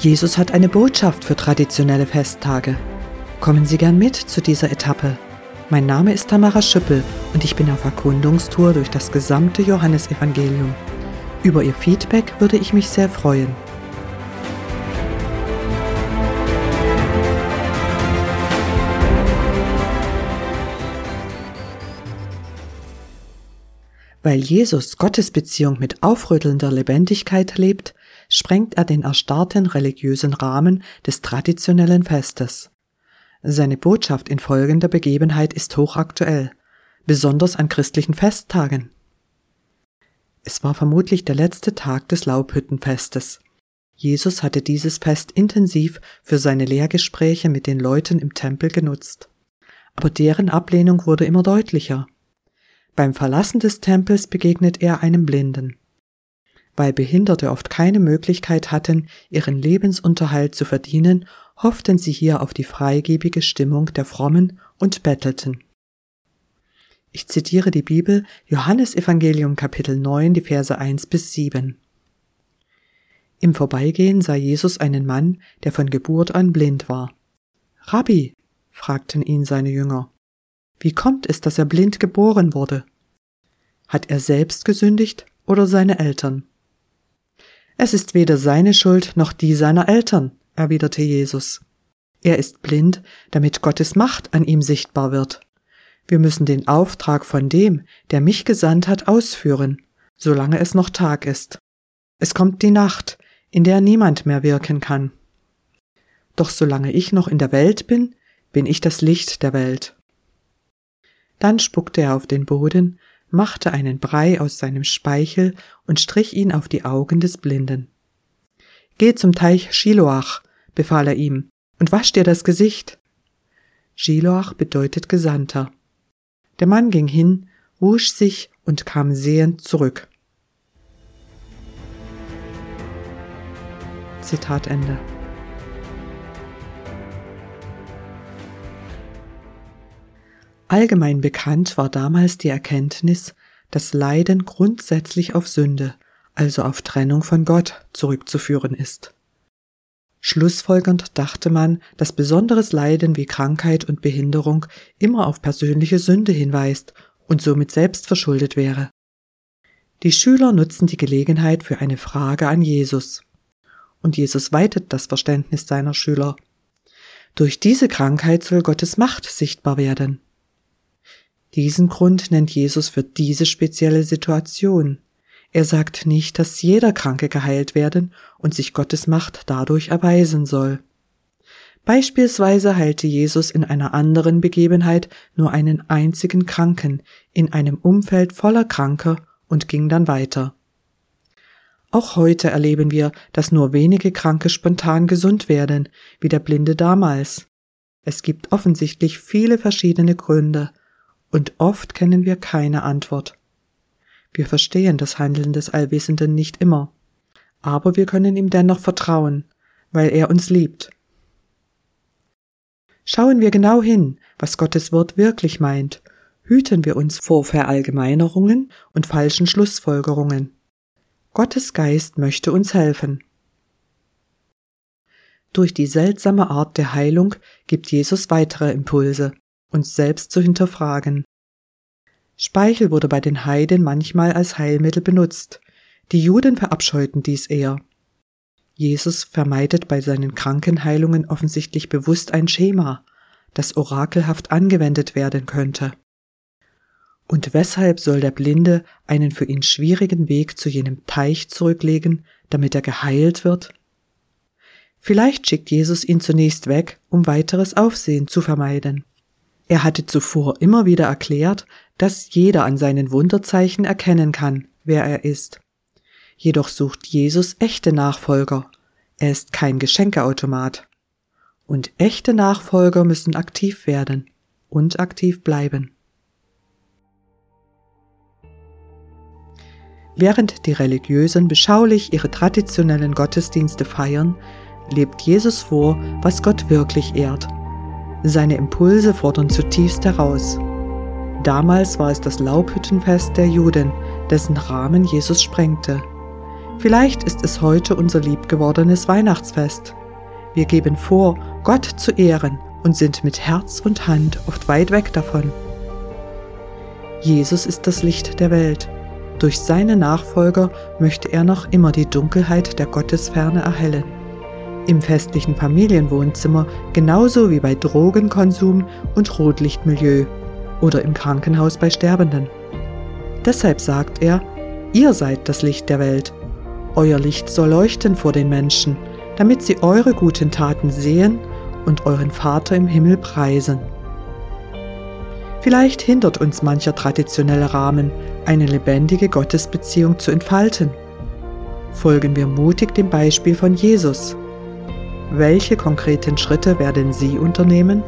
Jesus hat eine Botschaft für traditionelle Festtage. Kommen Sie gern mit zu dieser Etappe. Mein Name ist Tamara Schüppel und ich bin auf Erkundungstour durch das gesamte Johannesevangelium. Über Ihr Feedback würde ich mich sehr freuen. Weil Jesus Gottes Beziehung mit aufrüttelnder Lebendigkeit lebt, sprengt er den erstarrten religiösen Rahmen des traditionellen Festes. Seine Botschaft in folgender Begebenheit ist hochaktuell, besonders an christlichen Festtagen. Es war vermutlich der letzte Tag des Laubhüttenfestes. Jesus hatte dieses Fest intensiv für seine Lehrgespräche mit den Leuten im Tempel genutzt. Aber deren Ablehnung wurde immer deutlicher. Beim Verlassen des Tempels begegnet er einem Blinden. Weil Behinderte oft keine Möglichkeit hatten, ihren Lebensunterhalt zu verdienen, hofften sie hier auf die freigebige Stimmung der Frommen und bettelten. Ich zitiere die Bibel Johannes Evangelium Kapitel 9, die Verse 1 bis 7. Im Vorbeigehen sah Jesus einen Mann, der von Geburt an blind war. Rabbi, fragten ihn seine Jünger, wie kommt es, dass er blind geboren wurde? Hat er selbst gesündigt oder seine Eltern? Es ist weder seine Schuld noch die seiner Eltern, erwiderte Jesus. Er ist blind, damit Gottes Macht an ihm sichtbar wird. Wir müssen den Auftrag von dem, der mich gesandt hat, ausführen, solange es noch Tag ist. Es kommt die Nacht, in der niemand mehr wirken kann. Doch solange ich noch in der Welt bin, bin ich das Licht der Welt. Dann spuckte er auf den Boden, machte einen Brei aus seinem Speichel und strich ihn auf die Augen des Blinden. Geh zum Teich Shiloach, befahl er ihm, und wasch dir das Gesicht. Shiloach bedeutet Gesandter. Der Mann ging hin, wusch sich und kam sehend zurück. Zitat Ende. Allgemein bekannt war damals die Erkenntnis, dass Leiden grundsätzlich auf Sünde, also auf Trennung von Gott, zurückzuführen ist. Schlussfolgernd dachte man, dass besonderes Leiden wie Krankheit und Behinderung immer auf persönliche Sünde hinweist und somit selbst verschuldet wäre. Die Schüler nutzen die Gelegenheit für eine Frage an Jesus. Und Jesus weitet das Verständnis seiner Schüler. Durch diese Krankheit soll Gottes Macht sichtbar werden. Diesen Grund nennt Jesus für diese spezielle Situation. Er sagt nicht, dass jeder Kranke geheilt werden und sich Gottes Macht dadurch erweisen soll. Beispielsweise heilte Jesus in einer anderen Begebenheit nur einen einzigen Kranken in einem Umfeld voller Kranker und ging dann weiter. Auch heute erleben wir, dass nur wenige Kranke spontan gesund werden, wie der Blinde damals. Es gibt offensichtlich viele verschiedene Gründe, und oft kennen wir keine Antwort. Wir verstehen das Handeln des Allwissenden nicht immer, aber wir können ihm dennoch vertrauen, weil er uns liebt. Schauen wir genau hin, was Gottes Wort wirklich meint, hüten wir uns vor Verallgemeinerungen und falschen Schlussfolgerungen. Gottes Geist möchte uns helfen. Durch die seltsame Art der Heilung gibt Jesus weitere Impulse uns selbst zu hinterfragen. Speichel wurde bei den Heiden manchmal als Heilmittel benutzt. Die Juden verabscheuten dies eher. Jesus vermeidet bei seinen Krankenheilungen offensichtlich bewusst ein Schema, das orakelhaft angewendet werden könnte. Und weshalb soll der Blinde einen für ihn schwierigen Weg zu jenem Teich zurücklegen, damit er geheilt wird? Vielleicht schickt Jesus ihn zunächst weg, um weiteres Aufsehen zu vermeiden. Er hatte zuvor immer wieder erklärt, dass jeder an seinen Wunderzeichen erkennen kann, wer er ist. Jedoch sucht Jesus echte Nachfolger. Er ist kein Geschenkeautomat. Und echte Nachfolger müssen aktiv werden und aktiv bleiben. Während die Religiösen beschaulich ihre traditionellen Gottesdienste feiern, lebt Jesus vor, was Gott wirklich ehrt – seine Impulse fordern zutiefst heraus. Damals war es das Laubhüttenfest der Juden, dessen Rahmen Jesus sprengte. Vielleicht ist es heute unser liebgewordenes Weihnachtsfest. Wir geben vor, Gott zu ehren und sind mit Herz und Hand oft weit weg davon. Jesus ist das Licht der Welt. Durch seine Nachfolger möchte er noch immer die Dunkelheit der Gottesferne erhellen. Im festlichen Familienwohnzimmer genauso wie bei Drogenkonsum und Rotlichtmilieu oder im Krankenhaus bei Sterbenden. Deshalb sagt er, ihr seid das Licht der Welt. Euer Licht soll leuchten vor den Menschen, damit sie eure guten Taten sehen und euren Vater im Himmel preisen. Vielleicht hindert uns mancher traditionelle Rahmen, eine lebendige Gottesbeziehung zu entfalten. Folgen wir mutig dem Beispiel von Jesus. Welche konkreten Schritte werden Sie unternehmen?